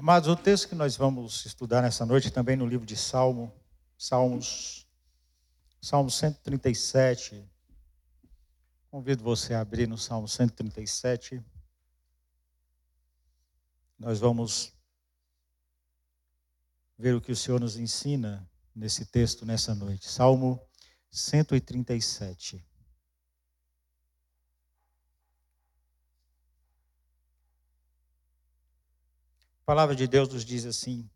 Amados, o texto que nós vamos estudar nessa noite também no livro de Salmo, Salmos, Salmo 137. Convido você a abrir no Salmo 137. Nós vamos ver o que o Senhor nos ensina nesse texto nessa noite. Salmo 137. Palavra de Deus nos diz assim: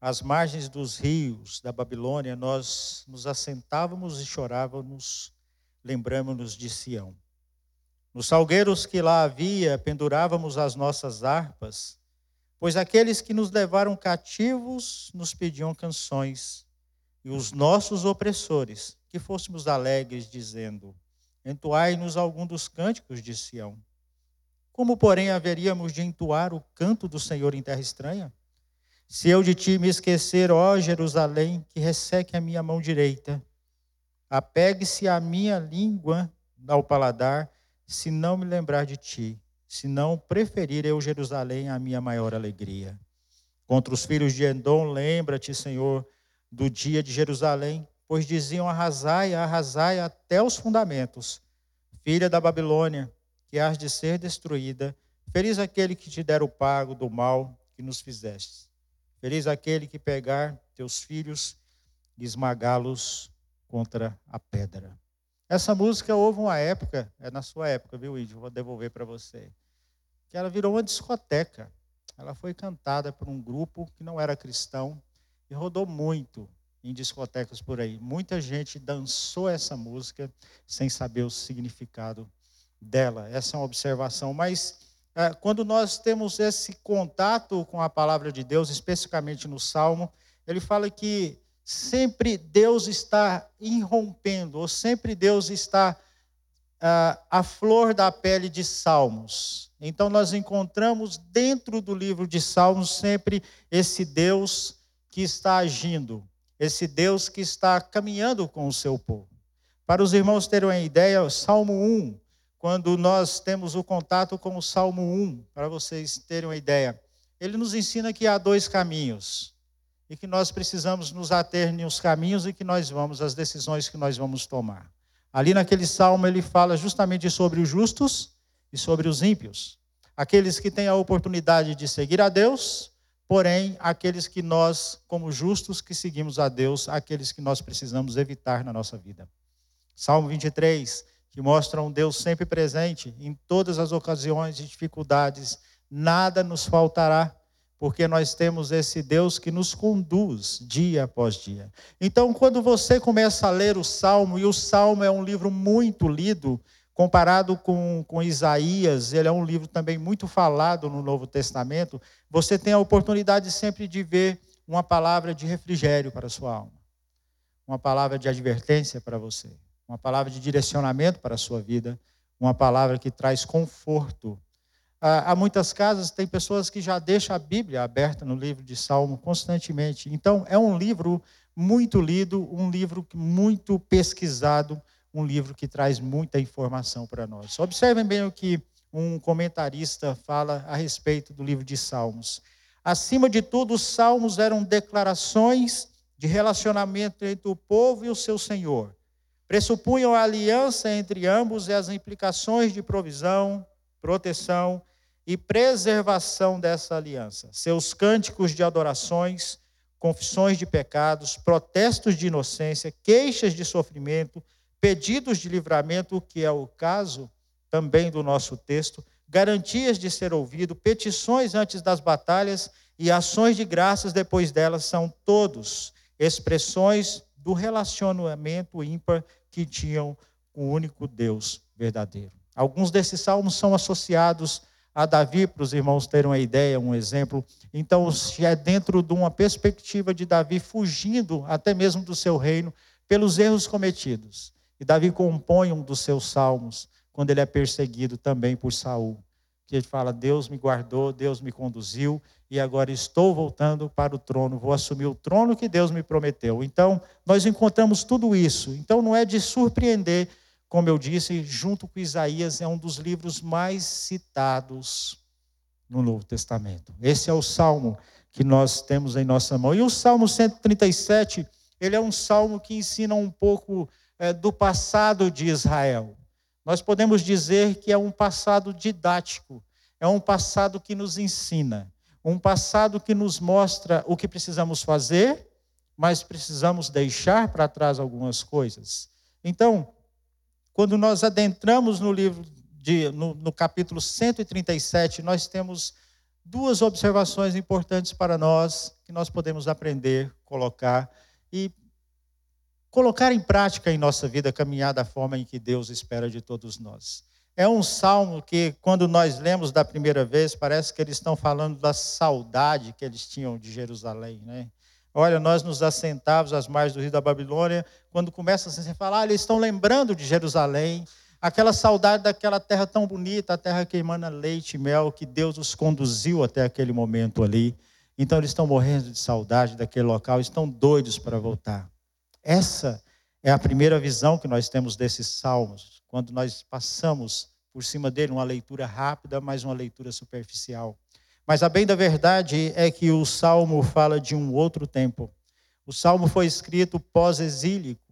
às margens dos rios da Babilônia, nós nos assentávamos e chorávamos, lembramos-nos de Sião. Nos salgueiros que lá havia, pendurávamos as nossas harpas, pois aqueles que nos levaram cativos nos pediam canções, e os nossos opressores, que fôssemos alegres, dizendo: Entoai-nos algum dos cânticos de Sião. Como, porém, haveríamos de entoar o canto do Senhor em terra estranha? Se eu de ti me esquecer, ó Jerusalém, que resseque a minha mão direita, apegue-se a minha língua ao paladar, se não me lembrar de ti, se não preferir eu Jerusalém a minha maior alegria. Contra os filhos de Edom, lembra-te, Senhor, do dia de Jerusalém, pois diziam: arrasai, arrasai até os fundamentos. Filha da Babilônia, que has de ser destruída. Feliz aquele que te der o pago do mal que nos fizeste. Feliz aquele que pegar teus filhos e esmagá-los contra a pedra. Essa música houve uma época, é na sua época, viu, Índio? Vou devolver para você. Que ela virou uma discoteca. Ela foi cantada por um grupo que não era cristão e rodou muito em discotecas por aí. Muita gente dançou essa música sem saber o significado dela. Essa é uma observação. Mas é, quando nós temos esse contato com a palavra de Deus, especificamente no Salmo, ele fala que sempre Deus está irrompendo, ou sempre Deus está uh, à flor da pele de Salmos. Então nós encontramos dentro do livro de Salmos sempre esse Deus que está agindo, esse Deus que está caminhando com o seu povo. Para os irmãos terem uma ideia, Salmo 1 quando nós temos o contato com o Salmo 1, para vocês terem uma ideia. Ele nos ensina que há dois caminhos e que nós precisamos nos ater nos caminhos e que nós vamos, as decisões que nós vamos tomar. Ali naquele salmo ele fala justamente sobre os justos e sobre os ímpios. Aqueles que têm a oportunidade de seguir a Deus, porém aqueles que nós, como justos que seguimos a Deus, aqueles que nós precisamos evitar na nossa vida. Salmo 23 que mostra um Deus sempre presente em todas as ocasiões de dificuldades. Nada nos faltará, porque nós temos esse Deus que nos conduz dia após dia. Então, quando você começa a ler o Salmo, e o Salmo é um livro muito lido, comparado com, com Isaías, ele é um livro também muito falado no Novo Testamento, você tem a oportunidade sempre de ver uma palavra de refrigério para a sua alma, uma palavra de advertência para você uma palavra de direcionamento para a sua vida, uma palavra que traz conforto. Há muitas casas, tem pessoas que já deixam a Bíblia aberta no livro de Salmo constantemente. Então, é um livro muito lido, um livro muito pesquisado, um livro que traz muita informação para nós. Observem bem o que um comentarista fala a respeito do livro de Salmos. Acima de tudo, os salmos eram declarações de relacionamento entre o povo e o seu Senhor pressupunham a aliança entre ambos e as implicações de provisão, proteção e preservação dessa aliança. Seus cânticos de adorações, confissões de pecados, protestos de inocência, queixas de sofrimento, pedidos de livramento, que é o caso também do nosso texto, garantias de ser ouvido, petições antes das batalhas e ações de graças depois delas são todos expressões do relacionamento ímpar que tinham com o único Deus verdadeiro. Alguns desses salmos são associados a Davi, para os irmãos terem uma ideia, um exemplo. Então, é dentro de uma perspectiva de Davi fugindo até mesmo do seu reino pelos erros cometidos. E Davi compõe um dos seus salmos quando ele é perseguido também por Saul. Que ele fala: Deus me guardou, Deus me conduziu, e agora estou voltando para o trono, vou assumir o trono que Deus me prometeu. Então, nós encontramos tudo isso. Então, não é de surpreender, como eu disse, junto com Isaías, é um dos livros mais citados no Novo Testamento. Esse é o salmo que nós temos em nossa mão. E o Salmo 137, ele é um salmo que ensina um pouco é, do passado de Israel. Nós podemos dizer que é um passado didático, é um passado que nos ensina, um passado que nos mostra o que precisamos fazer, mas precisamos deixar para trás algumas coisas. Então, quando nós adentramos no livro de, no, no capítulo 137, nós temos duas observações importantes para nós que nós podemos aprender, colocar e colocar em prática em nossa vida, caminhar da forma em que Deus espera de todos nós. É um salmo que, quando nós lemos da primeira vez, parece que eles estão falando da saudade que eles tinham de Jerusalém, né? Olha, nós nos assentávamos às margens do rio da Babilônia, quando começa assim, a falar, ah, eles estão lembrando de Jerusalém, aquela saudade daquela terra tão bonita, a terra que emana leite e mel, que Deus os conduziu até aquele momento ali. Então eles estão morrendo de saudade daquele local, estão doidos para voltar. Essa é a primeira visão que nós temos desses salmos, quando nós passamos por cima dele uma leitura rápida, mas uma leitura superficial. Mas a bem da verdade é que o salmo fala de um outro tempo. O salmo foi escrito pós-exílico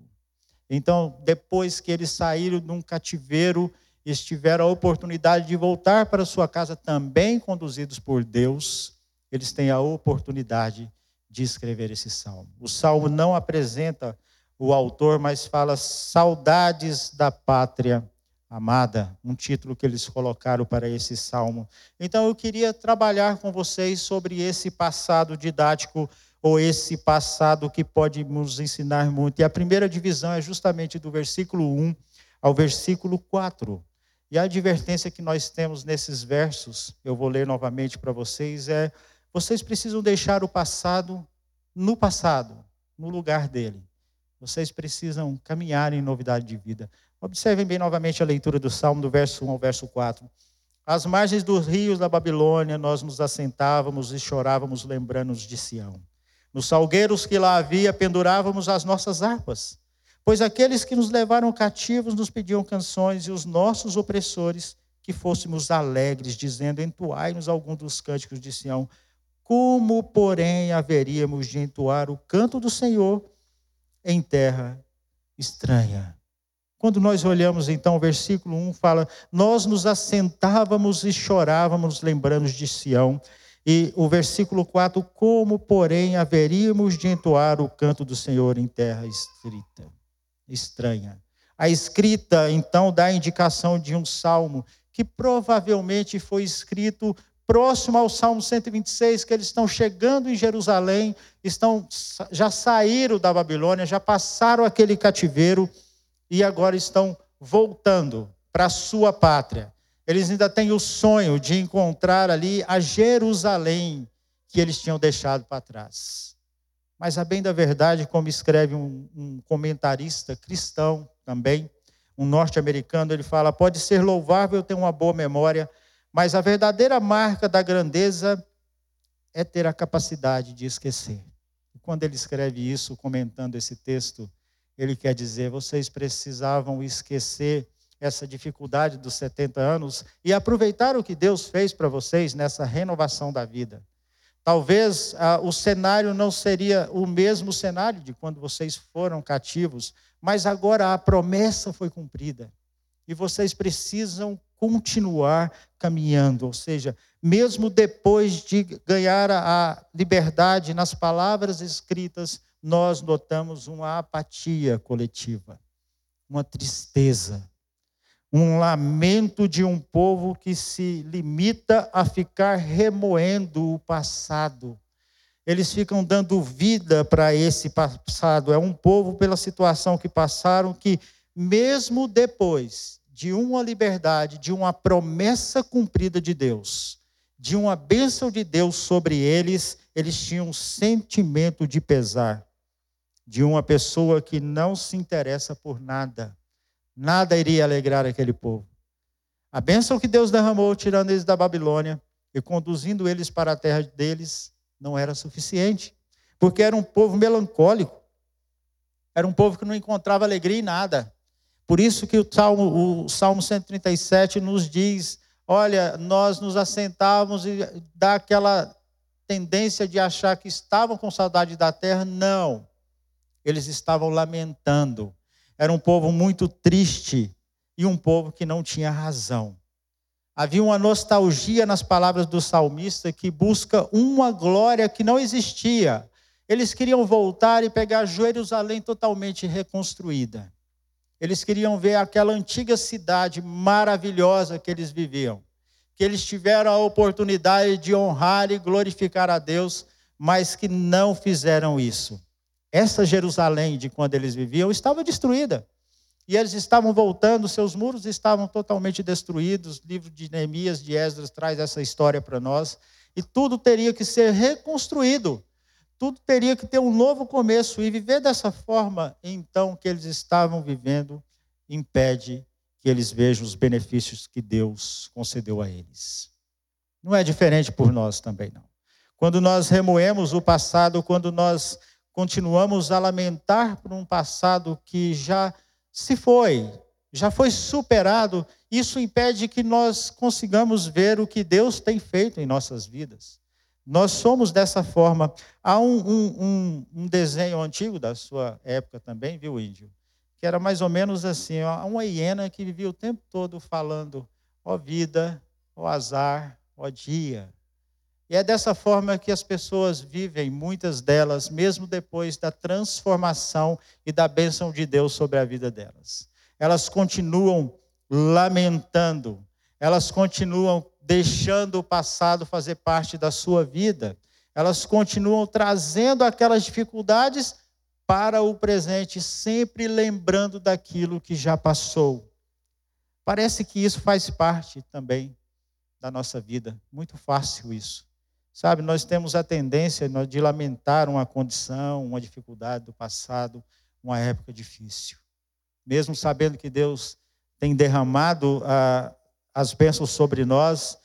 então, depois que eles saíram de um cativeiro, estiveram a oportunidade de voltar para sua casa, também conduzidos por Deus, eles têm a oportunidade de escrever esse salmo. O salmo não apresenta o autor, mas fala saudades da pátria amada, um título que eles colocaram para esse salmo. Então eu queria trabalhar com vocês sobre esse passado didático ou esse passado que pode nos ensinar muito. E a primeira divisão é justamente do versículo 1 ao versículo 4. E a advertência que nós temos nesses versos, eu vou ler novamente para vocês, é: vocês precisam deixar o passado no passado, no lugar dele. Vocês precisam caminhar em novidade de vida. Observem bem novamente a leitura do Salmo, do verso 1 ao verso 4. Às margens dos rios da Babilônia, nós nos assentávamos e chorávamos, lembrando-nos de Sião. Nos salgueiros que lá havia, pendurávamos as nossas harpas, pois aqueles que nos levaram cativos nos pediam canções e os nossos opressores que fôssemos alegres, dizendo: Entoai-nos algum dos cânticos de Sião. Como, porém, haveríamos de entoar o canto do Senhor em terra estranha? Quando nós olhamos então o versículo 1 fala: Nós nos assentávamos e chorávamos, lembrando de Sião. E o versículo 4: Como, porém, haveríamos de entoar o canto do Senhor em terra estrita, estranha? A escrita, então, dá a indicação de um salmo que provavelmente foi escrito próximo ao Salmo 126, que eles estão chegando em Jerusalém, estão já saíram da Babilônia, já passaram aquele cativeiro e agora estão voltando para a sua pátria. Eles ainda têm o sonho de encontrar ali a Jerusalém que eles tinham deixado para trás. Mas a bem da verdade, como escreve um, um comentarista cristão também, um norte-americano, ele fala: pode ser louvável ter uma boa memória, mas a verdadeira marca da grandeza é ter a capacidade de esquecer. E quando ele escreve isso, comentando esse texto, ele quer dizer: vocês precisavam esquecer essa dificuldade dos 70 anos e aproveitar o que Deus fez para vocês nessa renovação da vida. Talvez ah, o cenário não seria o mesmo cenário de quando vocês foram cativos, mas agora a promessa foi cumprida. E vocês precisam continuar caminhando, ou seja, mesmo depois de ganhar a liberdade nas palavras escritas, nós notamos uma apatia coletiva, uma tristeza, um lamento de um povo que se limita a ficar remoendo o passado. Eles ficam dando vida para esse passado. É um povo, pela situação que passaram, que, mesmo depois de uma liberdade, de uma promessa cumprida de Deus, de uma bênção de Deus sobre eles, eles tinham um sentimento de pesar, de uma pessoa que não se interessa por nada nada iria alegrar aquele povo. A bênção que Deus derramou, tirando eles da Babilônia e conduzindo eles para a terra deles, não era suficiente, porque era um povo melancólico, era um povo que não encontrava alegria em nada. Por isso que o Salmo, o Salmo 137 nos diz olha, nós nos assentávamos e dá aquela tendência de achar que estavam com saudade da terra. Não. Eles estavam lamentando. Era um povo muito triste e um povo que não tinha razão. Havia uma nostalgia nas palavras do salmista que busca uma glória que não existia. Eles queriam voltar e pegar Jerusalém totalmente reconstruída. Eles queriam ver aquela antiga cidade maravilhosa que eles viviam. Que eles tiveram a oportunidade de honrar e glorificar a Deus, mas que não fizeram isso. Essa Jerusalém de quando eles viviam estava destruída. E eles estavam voltando, seus muros estavam totalmente destruídos. O livro de Neemias, de Esdras, traz essa história para nós. E tudo teria que ser reconstruído. Tudo teria que ter um novo começo. E viver dessa forma, então, que eles estavam vivendo, impede que eles vejam os benefícios que Deus concedeu a eles. Não é diferente por nós também, não. Quando nós remoemos o passado, quando nós continuamos a lamentar por um passado que já se foi, já foi superado, isso impede que nós consigamos ver o que Deus tem feito em nossas vidas. Nós somos dessa forma. Há um, um, um, desenho antigo da sua época também, viu, Índio? Que era mais ou menos assim: ó, uma hiena que vivia o tempo todo falando, ó vida, ó azar, ó dia. E é dessa forma que as pessoas vivem, muitas delas, mesmo depois da transformação e da bênção de Deus sobre a vida delas. Elas continuam lamentando, elas continuam deixando o passado fazer parte da sua vida, elas continuam trazendo aquelas dificuldades para o presente, sempre lembrando daquilo que já passou. Parece que isso faz parte também da nossa vida, muito fácil isso. Sabe, nós temos a tendência de lamentar uma condição, uma dificuldade do passado, uma época difícil. Mesmo sabendo que Deus tem derramado ah, as bênçãos sobre nós,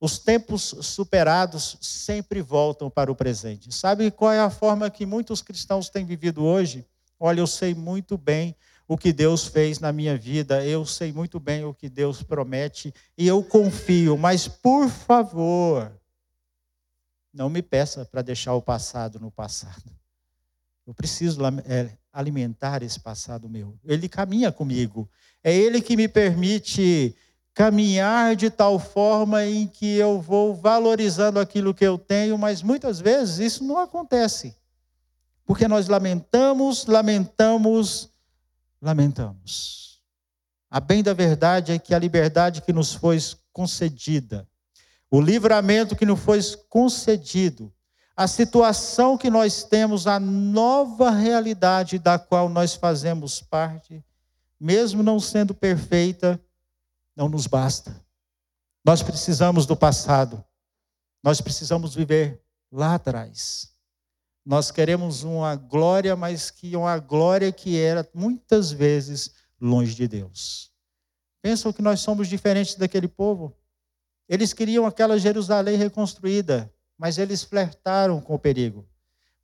os tempos superados sempre voltam para o presente. Sabe qual é a forma que muitos cristãos têm vivido hoje? Olha, eu sei muito bem o que Deus fez na minha vida, eu sei muito bem o que Deus promete e eu confio, mas por favor, não me peça para deixar o passado no passado. Eu preciso é, alimentar esse passado meu. Ele caminha comigo. É Ele que me permite caminhar de tal forma em que eu vou valorizando aquilo que eu tenho, mas muitas vezes isso não acontece. Porque nós lamentamos, lamentamos, lamentamos. A bem da verdade é que a liberdade que nos foi concedida o livramento que nos foi concedido, a situação que nós temos, a nova realidade da qual nós fazemos parte, mesmo não sendo perfeita, não nos basta. Nós precisamos do passado. Nós precisamos viver lá atrás. Nós queremos uma glória, mas que uma glória que era muitas vezes longe de Deus. Pensam que nós somos diferentes daquele povo? Eles queriam aquela Jerusalém reconstruída, mas eles flertaram com o perigo.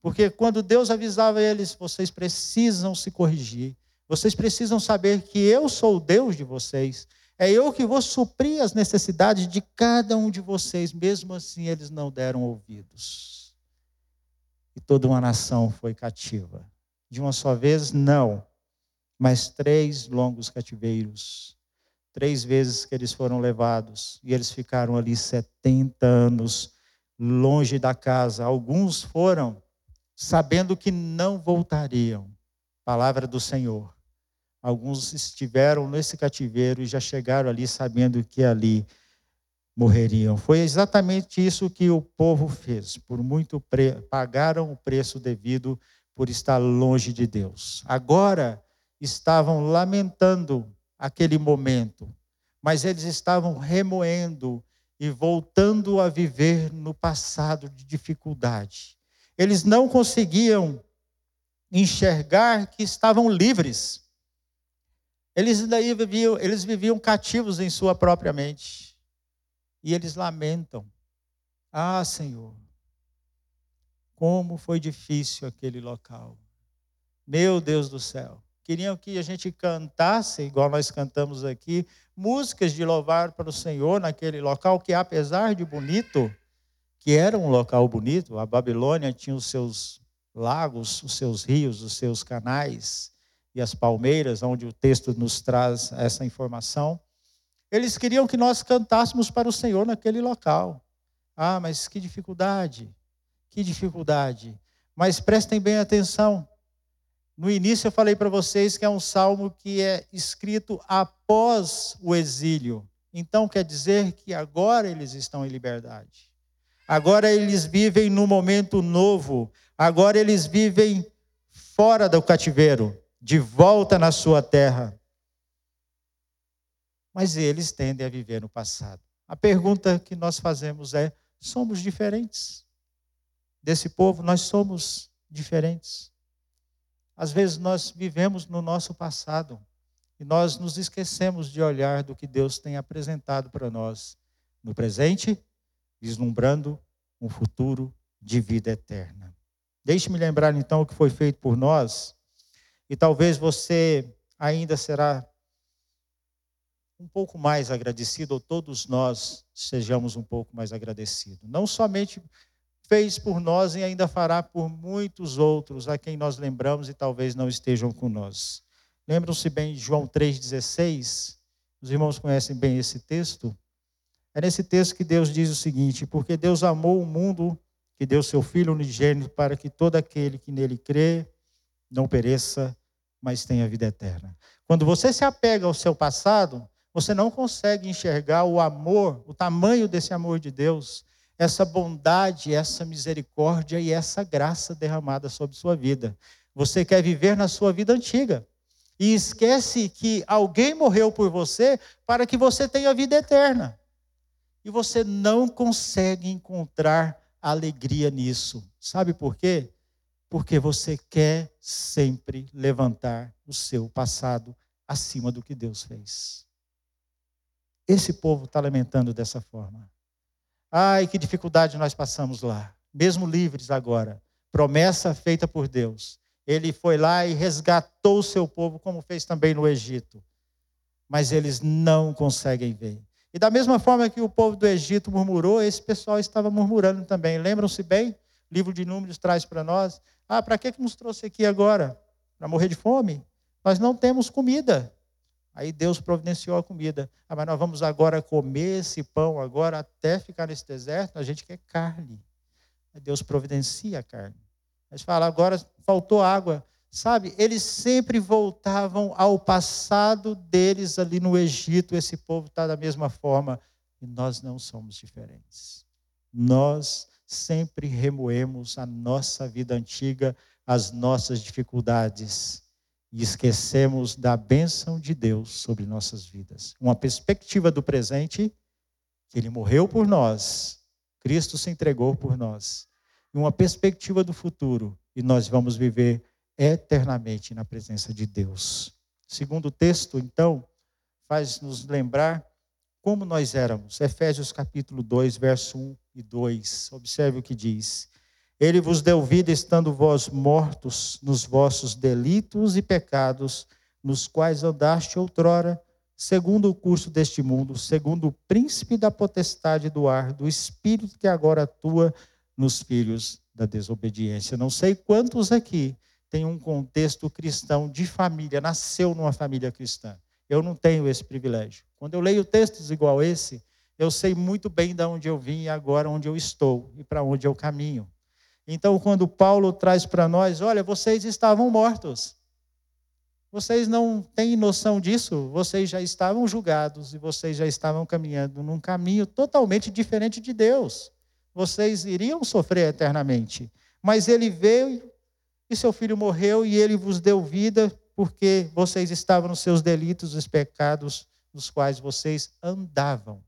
Porque quando Deus avisava eles, vocês precisam se corrigir, vocês precisam saber que eu sou o Deus de vocês, é eu que vou suprir as necessidades de cada um de vocês, mesmo assim eles não deram ouvidos. E toda uma nação foi cativa. De uma só vez, não, mas três longos cativeiros três vezes que eles foram levados e eles ficaram ali 70 anos longe da casa. Alguns foram sabendo que não voltariam. Palavra do Senhor. Alguns estiveram nesse cativeiro e já chegaram ali sabendo que ali morreriam. Foi exatamente isso que o povo fez. Por muito pre... pagaram o preço devido por estar longe de Deus. Agora estavam lamentando aquele momento, mas eles estavam remoendo e voltando a viver no passado de dificuldade. Eles não conseguiam enxergar que estavam livres. Eles daí viviam, eles viviam cativos em sua própria mente. E eles lamentam: "Ah, Senhor, como foi difícil aquele local. Meu Deus do céu, queriam que a gente cantasse, igual nós cantamos aqui, músicas de louvar para o Senhor naquele local que, apesar de bonito, que era um local bonito, a Babilônia tinha os seus lagos, os seus rios, os seus canais e as palmeiras, onde o texto nos traz essa informação. Eles queriam que nós cantássemos para o Senhor naquele local. Ah, mas que dificuldade, que dificuldade. Mas prestem bem atenção. No início eu falei para vocês que é um salmo que é escrito após o exílio. Então quer dizer que agora eles estão em liberdade. Agora eles vivem num momento novo. Agora eles vivem fora do cativeiro, de volta na sua terra. Mas eles tendem a viver no passado. A pergunta que nós fazemos é: somos diferentes? Desse povo, nós somos diferentes. Às vezes nós vivemos no nosso passado e nós nos esquecemos de olhar do que Deus tem apresentado para nós no presente, vislumbrando um futuro de vida eterna. Deixe-me lembrar então o que foi feito por nós, e talvez você ainda será um pouco mais agradecido, ou todos nós sejamos um pouco mais agradecidos. Não somente fez por nós e ainda fará por muitos outros a quem nós lembramos e talvez não estejam nós. Lembram-se bem de João 3,16? Os irmãos conhecem bem esse texto? É nesse texto que Deus diz o seguinte: Porque Deus amou o mundo, que deu seu Filho unigênito, para que todo aquele que nele crê não pereça, mas tenha vida eterna. Quando você se apega ao seu passado, você não consegue enxergar o amor, o tamanho desse amor de Deus essa bondade, essa misericórdia e essa graça derramada sobre sua vida. Você quer viver na sua vida antiga. E esquece que alguém morreu por você para que você tenha vida eterna. E você não consegue encontrar alegria nisso. Sabe por quê? Porque você quer sempre levantar o seu passado acima do que Deus fez. Esse povo está lamentando dessa forma. Ai, que dificuldade nós passamos lá. Mesmo livres agora. Promessa feita por Deus. Ele foi lá e resgatou o seu povo, como fez também no Egito. Mas eles não conseguem ver. E da mesma forma que o povo do Egito murmurou, esse pessoal estava murmurando também. Lembram-se bem? Livro de Números traz para nós. Ah, para que, que nos trouxe aqui agora? Para morrer de fome? Nós não temos comida. Aí Deus providenciou a comida. Ah, mas nós vamos agora comer esse pão agora até ficar nesse deserto? A gente quer carne. Aí Deus providencia a carne. Mas fala, agora faltou água. Sabe, eles sempre voltavam ao passado deles ali no Egito. Esse povo está da mesma forma. E nós não somos diferentes. Nós sempre remoemos a nossa vida antiga, as nossas dificuldades e esquecemos da bênção de Deus sobre nossas vidas. Uma perspectiva do presente, que Ele morreu por nós, Cristo se entregou por nós. E uma perspectiva do futuro, e nós vamos viver eternamente na presença de Deus. Segundo texto, então, faz nos lembrar como nós éramos. Efésios capítulo 2, verso 1 e 2. Observe o que diz. Ele vos deu vida estando vós mortos nos vossos delitos e pecados, nos quais andaste outrora, segundo o curso deste mundo, segundo o príncipe da potestade do ar, do espírito que agora atua nos filhos da desobediência. Não sei quantos aqui têm um contexto cristão de família, nasceu numa família cristã. Eu não tenho esse privilégio. Quando eu leio textos igual esse, eu sei muito bem de onde eu vim e agora onde eu estou e para onde eu caminho. Então, quando Paulo traz para nós, olha, vocês estavam mortos. Vocês não têm noção disso? Vocês já estavam julgados e vocês já estavam caminhando num caminho totalmente diferente de Deus. Vocês iriam sofrer eternamente. Mas ele veio e seu filho morreu e ele vos deu vida porque vocês estavam nos seus delitos e pecados nos quais vocês andavam.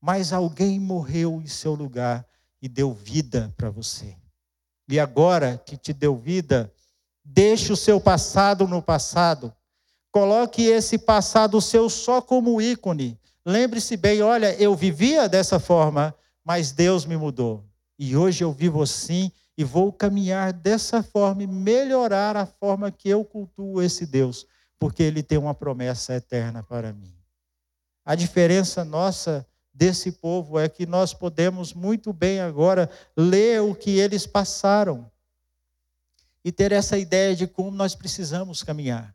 Mas alguém morreu em seu lugar e deu vida para você e agora que te deu vida, deixe o seu passado no passado. Coloque esse passado seu só como ícone. Lembre-se bem, olha, eu vivia dessa forma, mas Deus me mudou. E hoje eu vivo assim e vou caminhar dessa forma e melhorar a forma que eu cultuo esse Deus, porque ele tem uma promessa eterna para mim. A diferença nossa desse povo é que nós podemos muito bem agora ler o que eles passaram e ter essa ideia de como nós precisamos caminhar.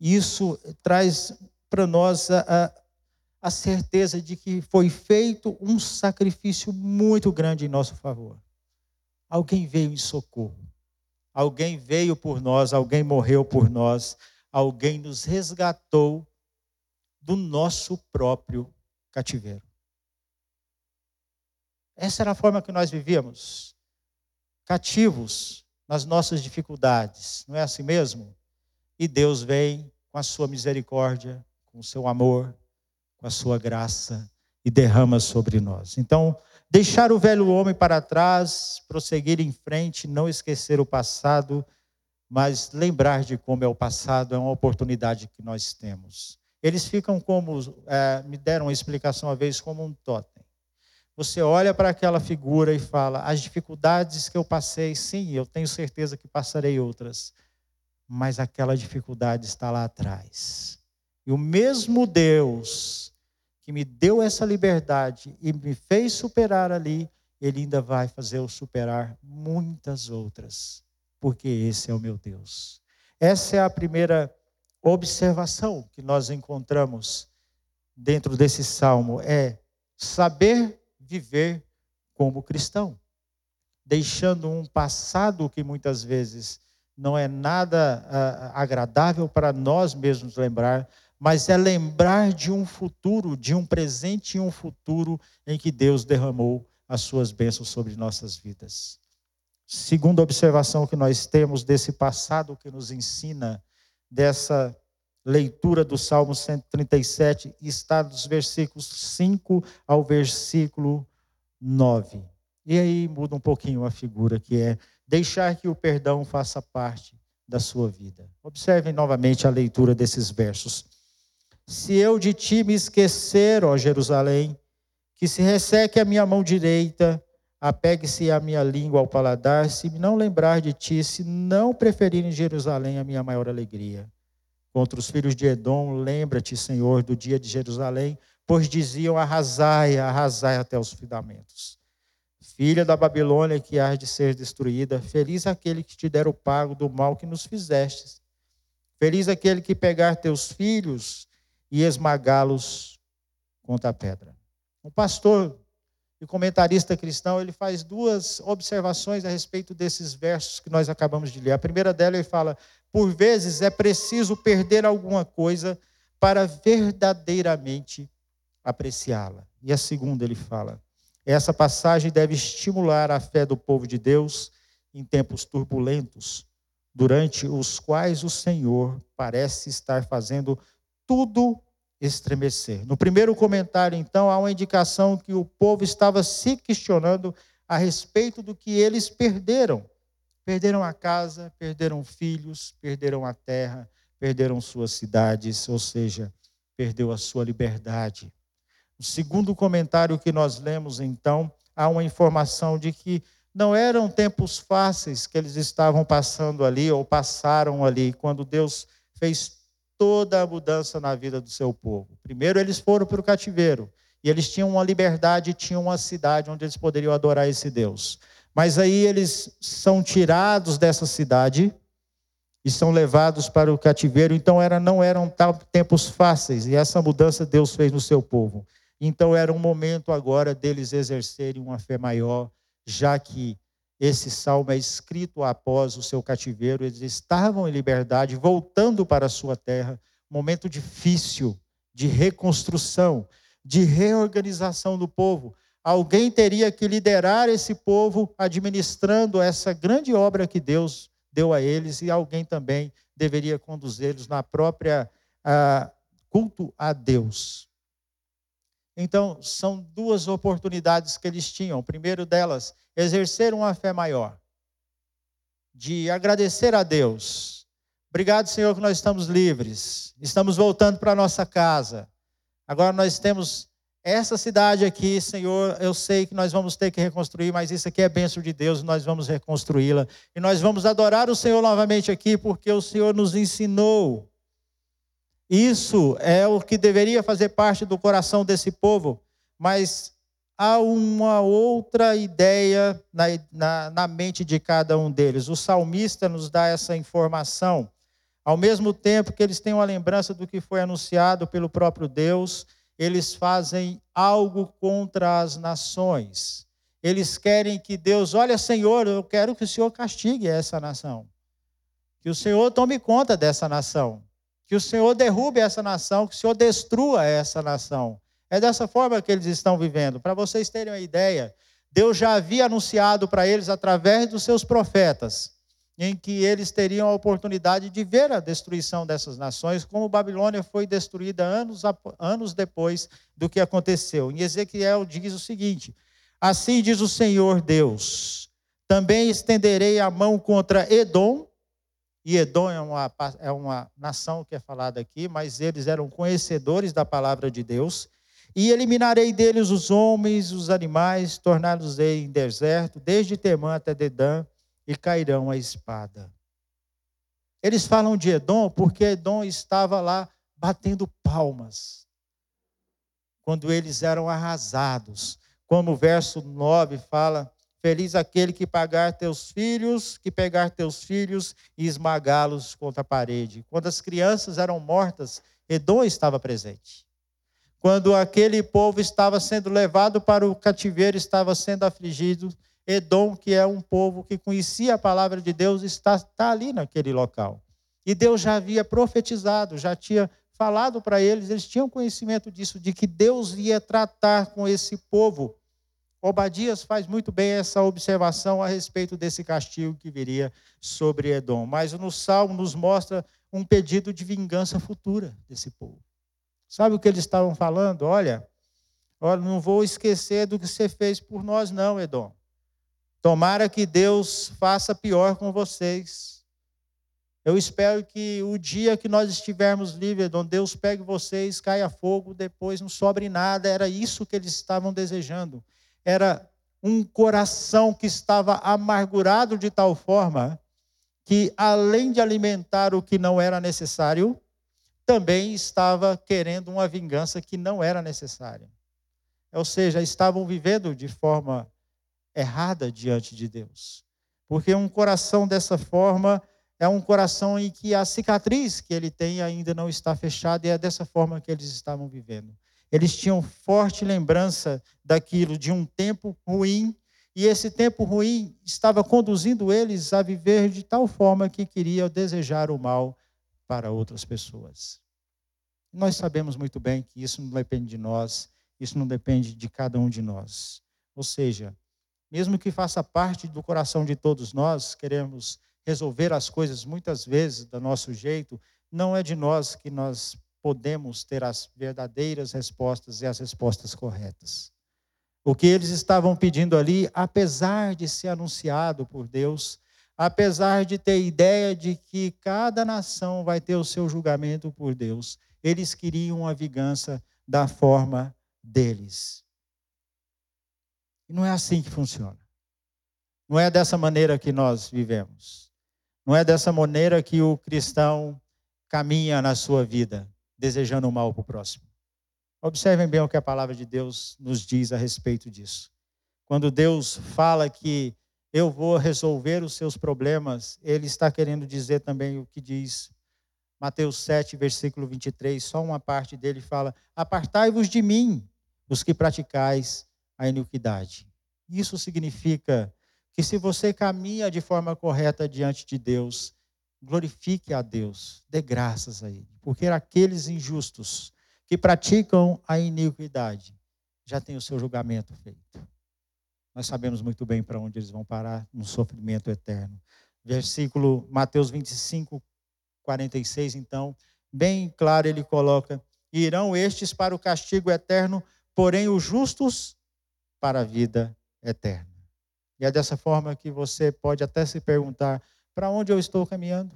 Isso traz para nós a, a certeza de que foi feito um sacrifício muito grande em nosso favor. Alguém veio em socorro. Alguém veio por nós, alguém morreu por nós, alguém nos resgatou do nosso próprio cativeiro. Essa era a forma que nós vivíamos, cativos nas nossas dificuldades, não é assim mesmo? E Deus vem com a sua misericórdia, com o seu amor, com a sua graça e derrama sobre nós. Então, deixar o velho homem para trás, prosseguir em frente, não esquecer o passado, mas lembrar de como é o passado é uma oportunidade que nós temos. Eles ficam como, é, me deram uma explicação uma vez, como um totem. Você olha para aquela figura e fala: as dificuldades que eu passei, sim, eu tenho certeza que passarei outras, mas aquela dificuldade está lá atrás. E o mesmo Deus que me deu essa liberdade e me fez superar ali, ele ainda vai fazer eu superar muitas outras, porque esse é o meu Deus. Essa é a primeira observação que nós encontramos dentro desse salmo é saber viver como cristão, deixando um passado que muitas vezes não é nada uh, agradável para nós mesmos lembrar, mas é lembrar de um futuro, de um presente e um futuro em que Deus derramou as suas bênçãos sobre nossas vidas. Segunda observação que nós temos desse passado que nos ensina, dessa leitura do Salmo 137, está dos versículos 5 ao versículo 9. E aí muda um pouquinho a figura, que é deixar que o perdão faça parte da sua vida. Observem novamente a leitura desses versos. Se eu de ti me esquecer, ó Jerusalém, que se resseque a minha mão direita, apegue-se a minha língua ao paladar, se não lembrar de ti, se não preferir em Jerusalém a minha maior alegria. Contra os filhos de Edom, lembra-te, Senhor, do dia de Jerusalém, pois diziam: arrasai, arrasai até os fundamentos. Filha da Babilônia que há de ser destruída, feliz aquele que te der o pago do mal que nos fizestes. Feliz aquele que pegar teus filhos e esmagá-los contra a pedra. Um pastor e comentarista cristão, ele faz duas observações a respeito desses versos que nós acabamos de ler. A primeira dela ele fala: por vezes é preciso perder alguma coisa para verdadeiramente apreciá-la. E a segunda ele fala: essa passagem deve estimular a fé do povo de Deus em tempos turbulentos, durante os quais o Senhor parece estar fazendo tudo estremecer. No primeiro comentário, então, há uma indicação que o povo estava se questionando a respeito do que eles perderam. Perderam a casa, perderam filhos, perderam a terra, perderam suas cidades, ou seja, perdeu a sua liberdade. No segundo comentário que nós lemos, então, há uma informação de que não eram tempos fáceis que eles estavam passando ali, ou passaram ali, quando Deus fez toda a mudança na vida do seu povo. Primeiro, eles foram para o cativeiro. E eles tinham uma liberdade, tinham uma cidade onde eles poderiam adorar esse Deus. Mas aí eles são tirados dessa cidade e são levados para o cativeiro. Então era, não eram tempos fáceis. E essa mudança Deus fez no seu povo. Então era um momento agora deles exercerem uma fé maior, já que esse salmo é escrito após o seu cativeiro, eles estavam em liberdade, voltando para a sua terra, momento difícil de reconstrução, de reorganização do povo. Alguém teria que liderar esse povo administrando essa grande obra que Deus deu a eles e alguém também deveria conduzi-los na própria ah, culto a Deus. Então, são duas oportunidades que eles tinham. O primeiro delas, exercer uma fé maior, de agradecer a Deus. Obrigado, Senhor, que nós estamos livres. Estamos voltando para a nossa casa. Agora nós temos essa cidade aqui, Senhor, eu sei que nós vamos ter que reconstruir, mas isso aqui é bênção de Deus, nós vamos reconstruí-la. E nós vamos adorar o Senhor novamente aqui, porque o Senhor nos ensinou. Isso é o que deveria fazer parte do coração desse povo, mas há uma outra ideia na, na, na mente de cada um deles. O salmista nos dá essa informação. Ao mesmo tempo que eles têm uma lembrança do que foi anunciado pelo próprio Deus, eles fazem algo contra as nações. Eles querem que Deus, olha, Senhor, eu quero que o Senhor castigue essa nação. Que o Senhor tome conta dessa nação. Que o Senhor derrube essa nação, que o Senhor destrua essa nação. É dessa forma que eles estão vivendo. Para vocês terem uma ideia, Deus já havia anunciado para eles através dos seus profetas em que eles teriam a oportunidade de ver a destruição dessas nações, como Babilônia foi destruída anos, anos depois do que aconteceu. Em Ezequiel diz o seguinte: Assim diz o Senhor Deus: também estenderei a mão contra Edom, e Edom é uma, é uma nação que é falada aqui, mas eles eram conhecedores da palavra de Deus, e eliminarei deles os homens, os animais, torná-los-ei em deserto, desde Temã até Dedã, e cairão a espada. Eles falam de Edom porque Edom estava lá batendo palmas quando eles eram arrasados. Como o verso 9 fala: Feliz aquele que pagar teus filhos, que pegar teus filhos e esmagá-los contra a parede. Quando as crianças eram mortas, Edom estava presente. Quando aquele povo estava sendo levado para o cativeiro, estava sendo afligido, Edom, que é um povo que conhecia a palavra de Deus, está, está ali naquele local. E Deus já havia profetizado, já tinha falado para eles, eles tinham conhecimento disso, de que Deus ia tratar com esse povo. Obadias faz muito bem essa observação a respeito desse castigo que viria sobre Edom. Mas no Salmo nos mostra um pedido de vingança futura desse povo. Sabe o que eles estavam falando? Olha, olha, não vou esquecer do que você fez por nós, não, Edom. Tomara que Deus faça pior com vocês. Eu espero que o dia que nós estivermos livres, onde Deus pegue vocês, caia fogo, depois não sobre nada. Era isso que eles estavam desejando. Era um coração que estava amargurado de tal forma que, além de alimentar o que não era necessário, também estava querendo uma vingança que não era necessária. Ou seja, estavam vivendo de forma errada diante de Deus. Porque um coração dessa forma é um coração em que a cicatriz que ele tem ainda não está fechada e é dessa forma que eles estavam vivendo. Eles tinham forte lembrança daquilo, de um tempo ruim, e esse tempo ruim estava conduzindo eles a viver de tal forma que queriam desejar o mal para outras pessoas. Nós sabemos muito bem que isso não depende de nós, isso não depende de cada um de nós. Ou seja, mesmo que faça parte do coração de todos nós, queremos resolver as coisas muitas vezes do nosso jeito, não é de nós que nós podemos ter as verdadeiras respostas e as respostas corretas. O que eles estavam pedindo ali, apesar de ser anunciado por Deus, apesar de ter ideia de que cada nação vai ter o seu julgamento por Deus, eles queriam a vingança da forma deles. E não é assim que funciona. Não é dessa maneira que nós vivemos. Não é dessa maneira que o cristão caminha na sua vida, desejando o mal para o próximo. Observem bem o que a palavra de Deus nos diz a respeito disso. Quando Deus fala que eu vou resolver os seus problemas, ele está querendo dizer também o que diz Mateus 7, versículo 23, só uma parte dele fala: Apartai-vos de mim, os que praticais a iniquidade. Isso significa que se você caminha de forma correta diante de Deus, glorifique a Deus, dê graças a Ele, porque aqueles injustos que praticam a iniquidade já têm o seu julgamento feito. Nós sabemos muito bem para onde eles vão parar no sofrimento eterno. Versículo Mateus 25, 46, então, bem claro ele coloca: irão estes para o castigo eterno, porém os justos para a vida eterna. E é dessa forma que você pode até se perguntar: para onde eu estou caminhando?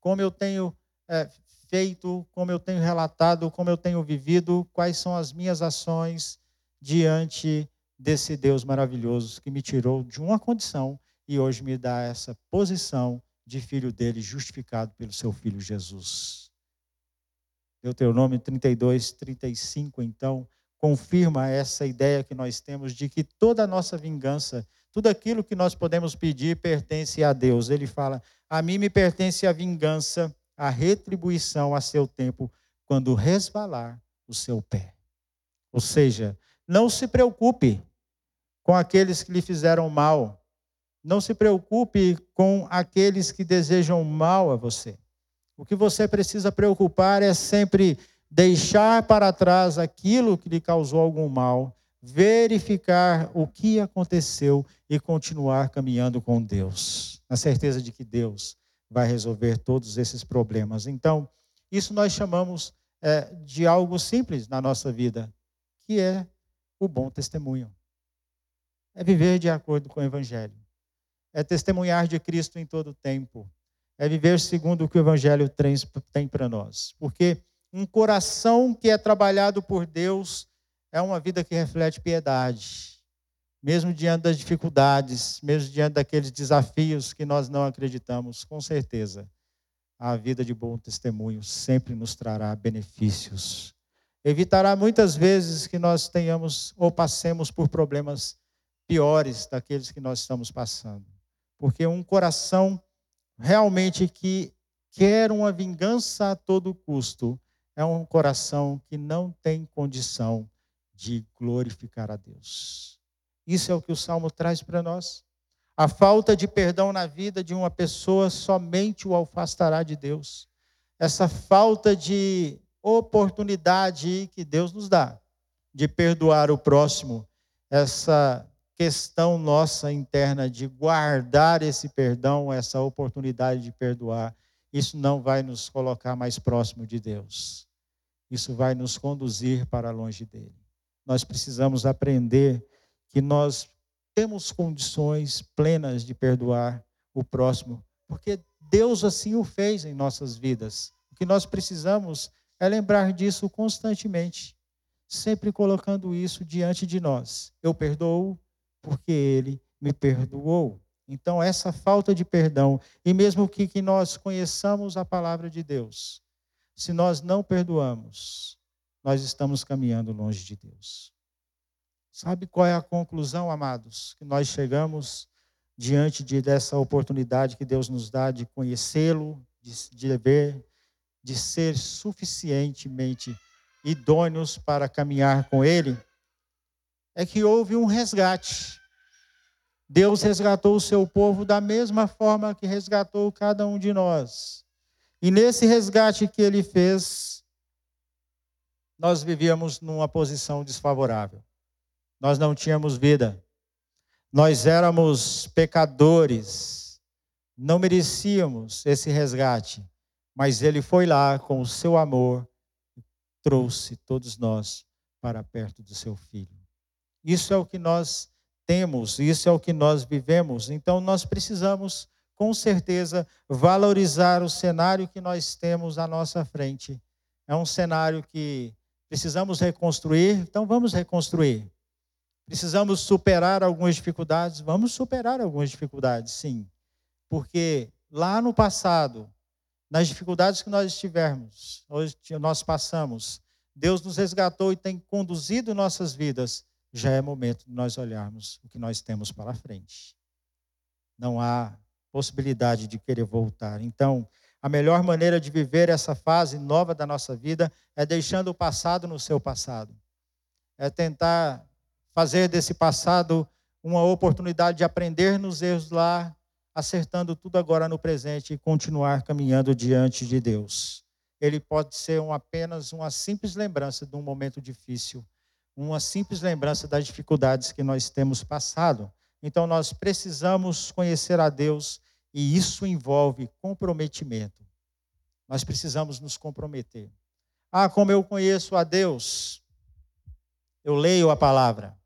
Como eu tenho é, feito, como eu tenho relatado, como eu tenho vivido, quais são as minhas ações diante desse Deus maravilhoso que me tirou de uma condição e hoje me dá essa posição de filho dele, justificado pelo seu filho Jesus. Deuteronômio 32, 35, então, confirma essa ideia que nós temos de que toda a nossa vingança, tudo aquilo que nós podemos pedir pertence a Deus. Ele fala: A mim me pertence a vingança, a retribuição a seu tempo, quando resvalar o seu pé. Ou seja, não se preocupe com aqueles que lhe fizeram mal. Não se preocupe com aqueles que desejam mal a você. O que você precisa preocupar é sempre deixar para trás aquilo que lhe causou algum mal, verificar o que aconteceu e continuar caminhando com Deus, na certeza de que Deus vai resolver todos esses problemas. Então, isso nós chamamos é, de algo simples na nossa vida, que é o bom testemunho. É viver de acordo com o Evangelho. É testemunhar de Cristo em todo o tempo. É viver segundo o que o Evangelho tem para nós. Porque um coração que é trabalhado por Deus é uma vida que reflete piedade. Mesmo diante das dificuldades, mesmo diante daqueles desafios que nós não acreditamos, com certeza, a vida de bom testemunho sempre nos trará benefícios. Evitará muitas vezes que nós tenhamos ou passemos por problemas piores daqueles que nós estamos passando. Porque um coração realmente que quer uma vingança a todo custo, é um coração que não tem condição de glorificar a Deus. Isso é o que o Salmo traz para nós. A falta de perdão na vida de uma pessoa somente o afastará de Deus. Essa falta de oportunidade que Deus nos dá de perdoar o próximo, essa questão nossa interna de guardar esse perdão, essa oportunidade de perdoar, isso não vai nos colocar mais próximo de Deus. Isso vai nos conduzir para longe dele. Nós precisamos aprender que nós temos condições plenas de perdoar o próximo, porque Deus assim o fez em nossas vidas. O que nós precisamos é lembrar disso constantemente, sempre colocando isso diante de nós. Eu perdoo porque ele me perdoou. Então, essa falta de perdão, e mesmo que, que nós conheçamos a palavra de Deus, se nós não perdoamos, nós estamos caminhando longe de Deus. Sabe qual é a conclusão, amados? Que nós chegamos diante de, dessa oportunidade que Deus nos dá de conhecê-lo, de, de ver, de ser suficientemente idôneos para caminhar com Ele, é que houve um resgate. Deus resgatou o seu povo da mesma forma que resgatou cada um de nós. E nesse resgate que ele fez, nós vivíamos numa posição desfavorável. Nós não tínhamos vida. Nós éramos pecadores. Não merecíamos esse resgate. Mas ele foi lá com o seu amor e trouxe todos nós para perto do seu filho. Isso é o que nós temos, isso é o que nós vivemos. Então nós precisamos, com certeza, valorizar o cenário que nós temos à nossa frente. É um cenário que precisamos reconstruir, então vamos reconstruir. Precisamos superar algumas dificuldades, vamos superar algumas dificuldades, sim. Porque lá no passado, nas dificuldades que nós estivermos, hoje nós passamos, Deus nos resgatou e tem conduzido nossas vidas já é momento de nós olharmos o que nós temos para frente. Não há possibilidade de querer voltar. Então, a melhor maneira de viver essa fase nova da nossa vida é deixando o passado no seu passado. É tentar fazer desse passado uma oportunidade de aprender nos erros lá, acertando tudo agora no presente e continuar caminhando diante de Deus. Ele pode ser um, apenas uma simples lembrança de um momento difícil, uma simples lembrança das dificuldades que nós temos passado. Então nós precisamos conhecer a Deus e isso envolve comprometimento. Nós precisamos nos comprometer. Ah, como eu conheço a Deus. Eu leio a palavra.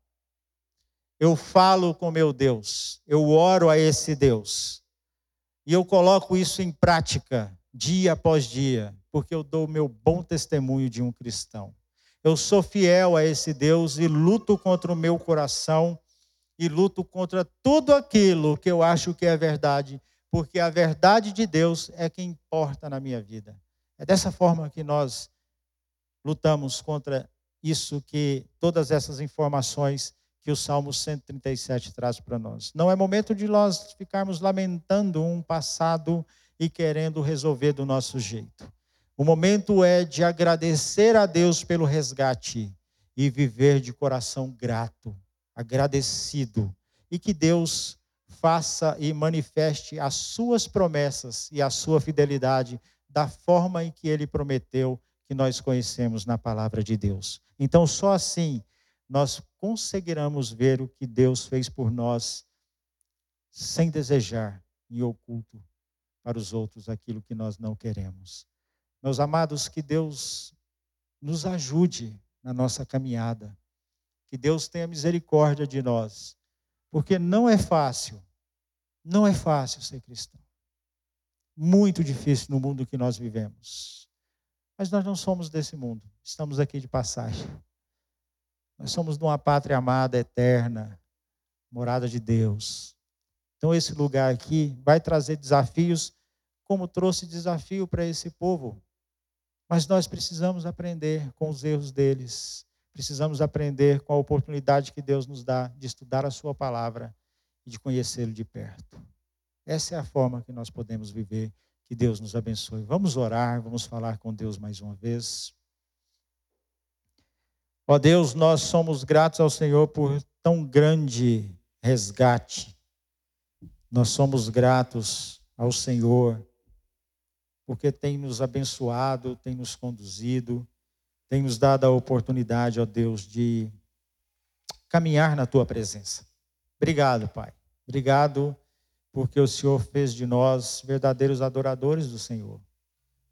Eu falo com meu Deus. Eu oro a esse Deus. E eu coloco isso em prática dia após dia. porque eu dou o meu bom testemunho de um cristão. Eu sou fiel a esse Deus e luto contra o meu coração e luto contra tudo aquilo que eu acho que é verdade, porque a verdade de Deus é que importa na minha vida. É dessa forma que nós lutamos contra isso que todas essas informações que o Salmo 137 traz para nós. Não é momento de nós ficarmos lamentando um passado e querendo resolver do nosso jeito. O momento é de agradecer a Deus pelo resgate e viver de coração grato, agradecido, e que Deus faça e manifeste as suas promessas e a sua fidelidade da forma em que ele prometeu que nós conhecemos na palavra de Deus. Então, só assim nós conseguiremos ver o que Deus fez por nós sem desejar em oculto para os outros aquilo que nós não queremos. Meus amados, que Deus nos ajude na nossa caminhada. Que Deus tenha misericórdia de nós. Porque não é fácil, não é fácil ser cristão. Muito difícil no mundo que nós vivemos. Mas nós não somos desse mundo, estamos aqui de passagem. Nós somos de uma pátria amada, eterna, morada de Deus. Então, esse lugar aqui vai trazer desafios, como trouxe desafio para esse povo. Mas nós precisamos aprender com os erros deles. Precisamos aprender com a oportunidade que Deus nos dá de estudar a Sua palavra e de conhecê-lo de perto. Essa é a forma que nós podemos viver. Que Deus nos abençoe. Vamos orar, vamos falar com Deus mais uma vez. Ó Deus, nós somos gratos ao Senhor por tão grande resgate. Nós somos gratos ao Senhor porque tem nos abençoado, tem nos conduzido, tem nos dado a oportunidade, ó Deus, de caminhar na tua presença. Obrigado, Pai. Obrigado porque o Senhor fez de nós verdadeiros adoradores do Senhor.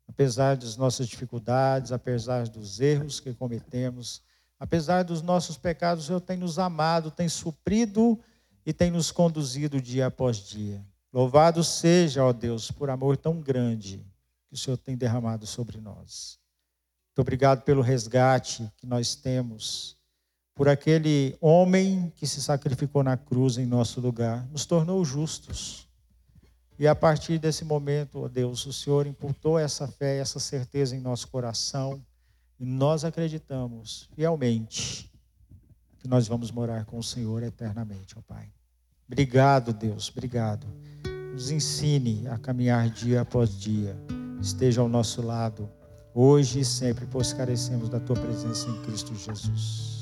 Apesar das nossas dificuldades, apesar dos erros que cometemos, apesar dos nossos pecados, o Senhor tem nos amado, tem suprido e tem nos conduzido dia após dia. Louvado seja, ó Deus, por amor tão grande que o Senhor tem derramado sobre nós. Muito obrigado pelo resgate que nós temos, por aquele homem que se sacrificou na cruz em nosso lugar, nos tornou justos. E a partir desse momento, ó Deus, o Senhor imputou essa fé, essa certeza em nosso coração, e nós acreditamos fielmente que nós vamos morar com o Senhor eternamente, ó Pai. Obrigado, Deus, obrigado. Nos ensine a caminhar dia após dia esteja ao nosso lado, hoje e sempre, pois carecemos da tua presença em Cristo Jesus.